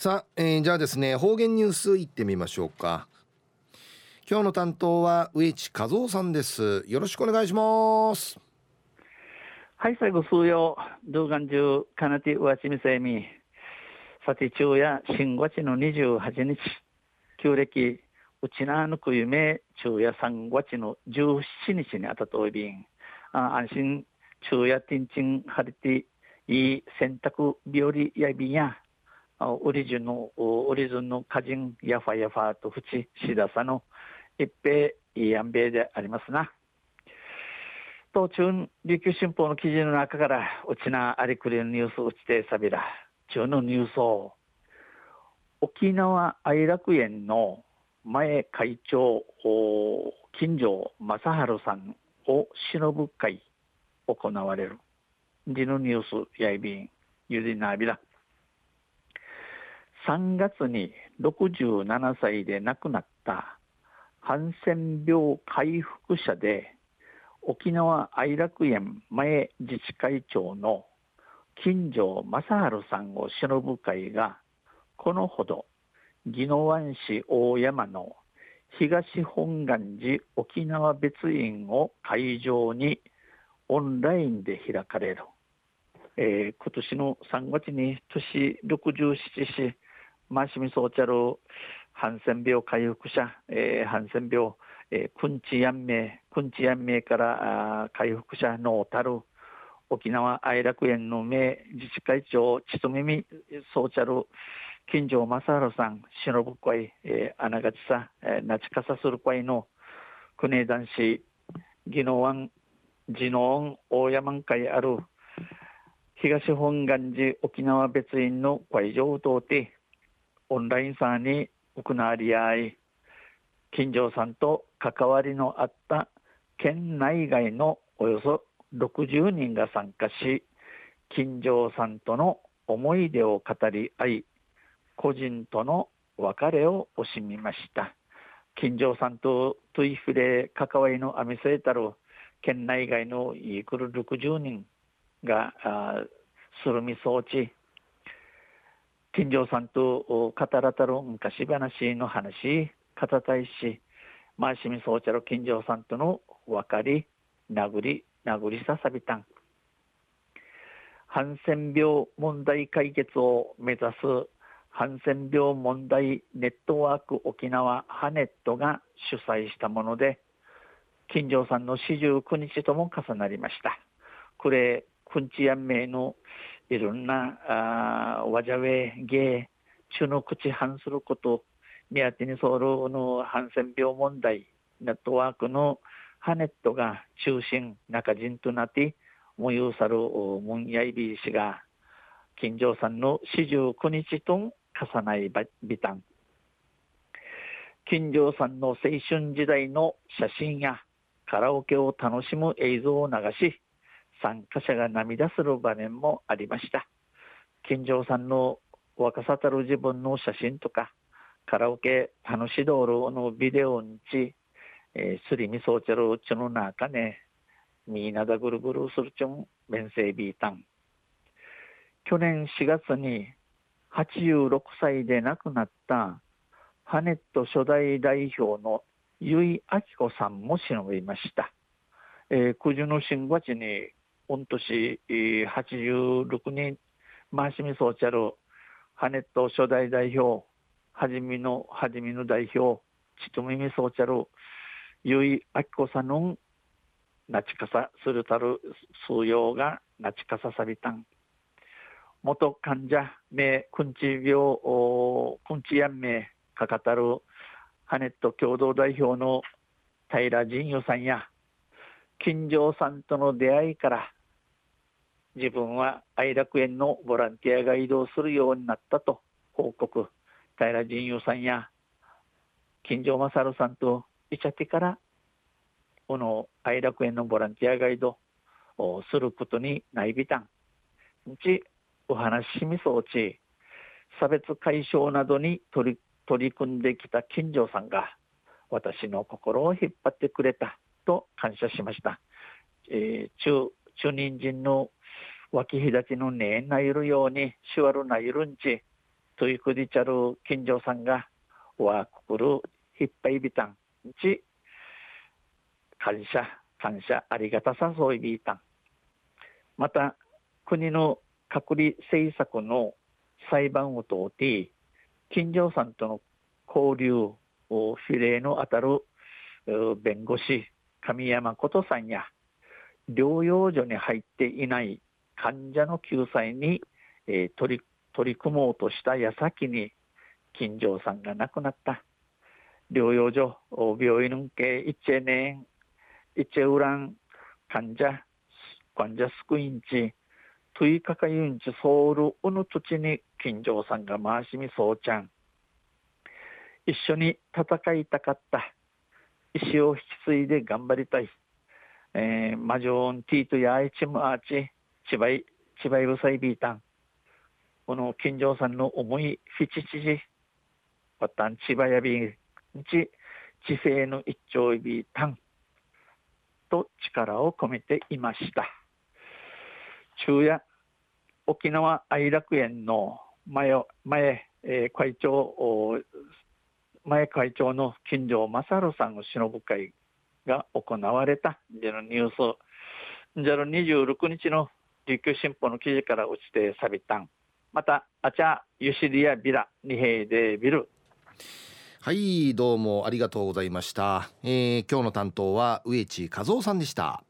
さあ、えー、じゃあですね方言ニュースいってみましょうか。今日の担当は植地和夫さんです。よろしくお願いします。はい最後数曜動画中かなてうわちみせみ。さて中や新月の28日。旧暦うちなぬく夢昼夜3月の17日にあたといびん。あ安心昼夜ティンチン晴れていい洗濯日和やびんや。オリジンのオリジンの歌人やファやファとふちしださの一平いい安米でありますな。当中琉球新報の記事の中からうちなありくりのニュースうちてさびら中のニュースを沖縄愛楽園の前会長金城正治さんを忍ぶ会行われるリのニュースやいびんゆりなびら3月に67歳で亡くなったハンセン病回復者で沖縄愛楽園前自治会長の金城正治さんを忍ぶ会がこのほど宜野湾市大山の東本願寺沖縄別院を会場にオンラインで開かれる、えー、今年の3月に年67市マシミソーチャルハンセン病回復者、えー、ハンセン病、えー、くんちやんめくんちやんめからあ回復者のたる沖縄愛楽園の名自治会長ちとみみソーチャル金城正治さん忍ぶ会、えー、あながちさ、えー、なちかさする会の国男子宜野湾地の恩大山会ある東本願寺沖縄別院の会場を通ってオンラインさんに行わり合い金城さんと関わりのあった県内外のおよそ60人が参加し金城さんとの思い出を語り合い個人との別れを惜しみました。金城さんとトゥイフレ関わりのアミセータル県内外のイークル60人がするみ装置金城さんと語らたる昔話の話、語たいし、マーシミソーチャル金城さんとの分かり、殴り、殴りささびたん。ハンセン病問題解決を目指すハンセン病問題ネットワーク沖縄ハネットが主催したもので、金城さんの四十九日とも重なりました。これ、くんちやんめいのいろんなあわじゃべげ中の口反すること目当てにソウルのハンセン病問題ネットワークのハネットが中心中人となってもゆうさるムンヤイビー氏が金城さんの四十九日と重ないビタン金城さんの青春時代の写真やカラオケを楽しむ映像を流し参加者が涙する場面もありました。金城さんの若さたる自分の写真とか、カラオケ楽しどおるのビデオにち、えー、すりみそうちゃるうちの中ね、みんなだぐるぐるするちょん、面せビータン。去年4月に86歳で亡くなったハネット初代代表の由井明子さんも忍びました。えー、九十の新月に御年86人、マーシミソーチャル、ハネット初代代表、はじみの、はじみの代表、ちとみみソーチャル、ゆいあきこさんのなちかさするたる数用がなちかささびたん。元患者名くんち病くんちやん名かかたるハネット共同代表の平仁代さんや金城さんとの出会いから自分は愛楽園のボランティアが移動するようになったと報告平仁雄さんや金城勝さんといちゃってからこの愛楽園のボランティアガイドをすることにないびたんちお話しみそうち差別解消などに取り取り組んできた金城さんが私の心を引っ張ってくれたと感謝しました。えー、中中人参の脇ひだちのねえなゆるようにしわるなゆるんちトイクディチャル金城さんがわくくるひっぱいびたんち。感謝感謝ありがたさそういびいたん。また国の隔離政策の裁判を通って金城さんとの交流を比例のあたる弁護士神山琴さんや療養所に入っていない患者の救済に、えー、取り取り組もうとした矢先に金城さんが亡くなった。療養所病院のけ一年一ウラン患者患者救いんちトゥイカカユンチソウルウヌ土地に金城さんが回しみそうちゃん。一緒に戦いたかった。石を引き継いで頑張りたい、えー、マジョーンティートやアイチムアーチ千葉い千葉いぶさいビータン。この金城さんの思いフィチチジわたん千葉やびんち。知性の一丁いびたんと力を込めていました。昼夜沖縄愛楽園の前前、えー、会長前会長の金城正さんの忍ぶ会が行われた。でのニュースじゃの26日の琉球新報の記事から落ちてサビタンまたあちゃゆしりやビラ二平でビル。はいどうもありがとうございました、えー、今日の担当は植地和夫さんでした。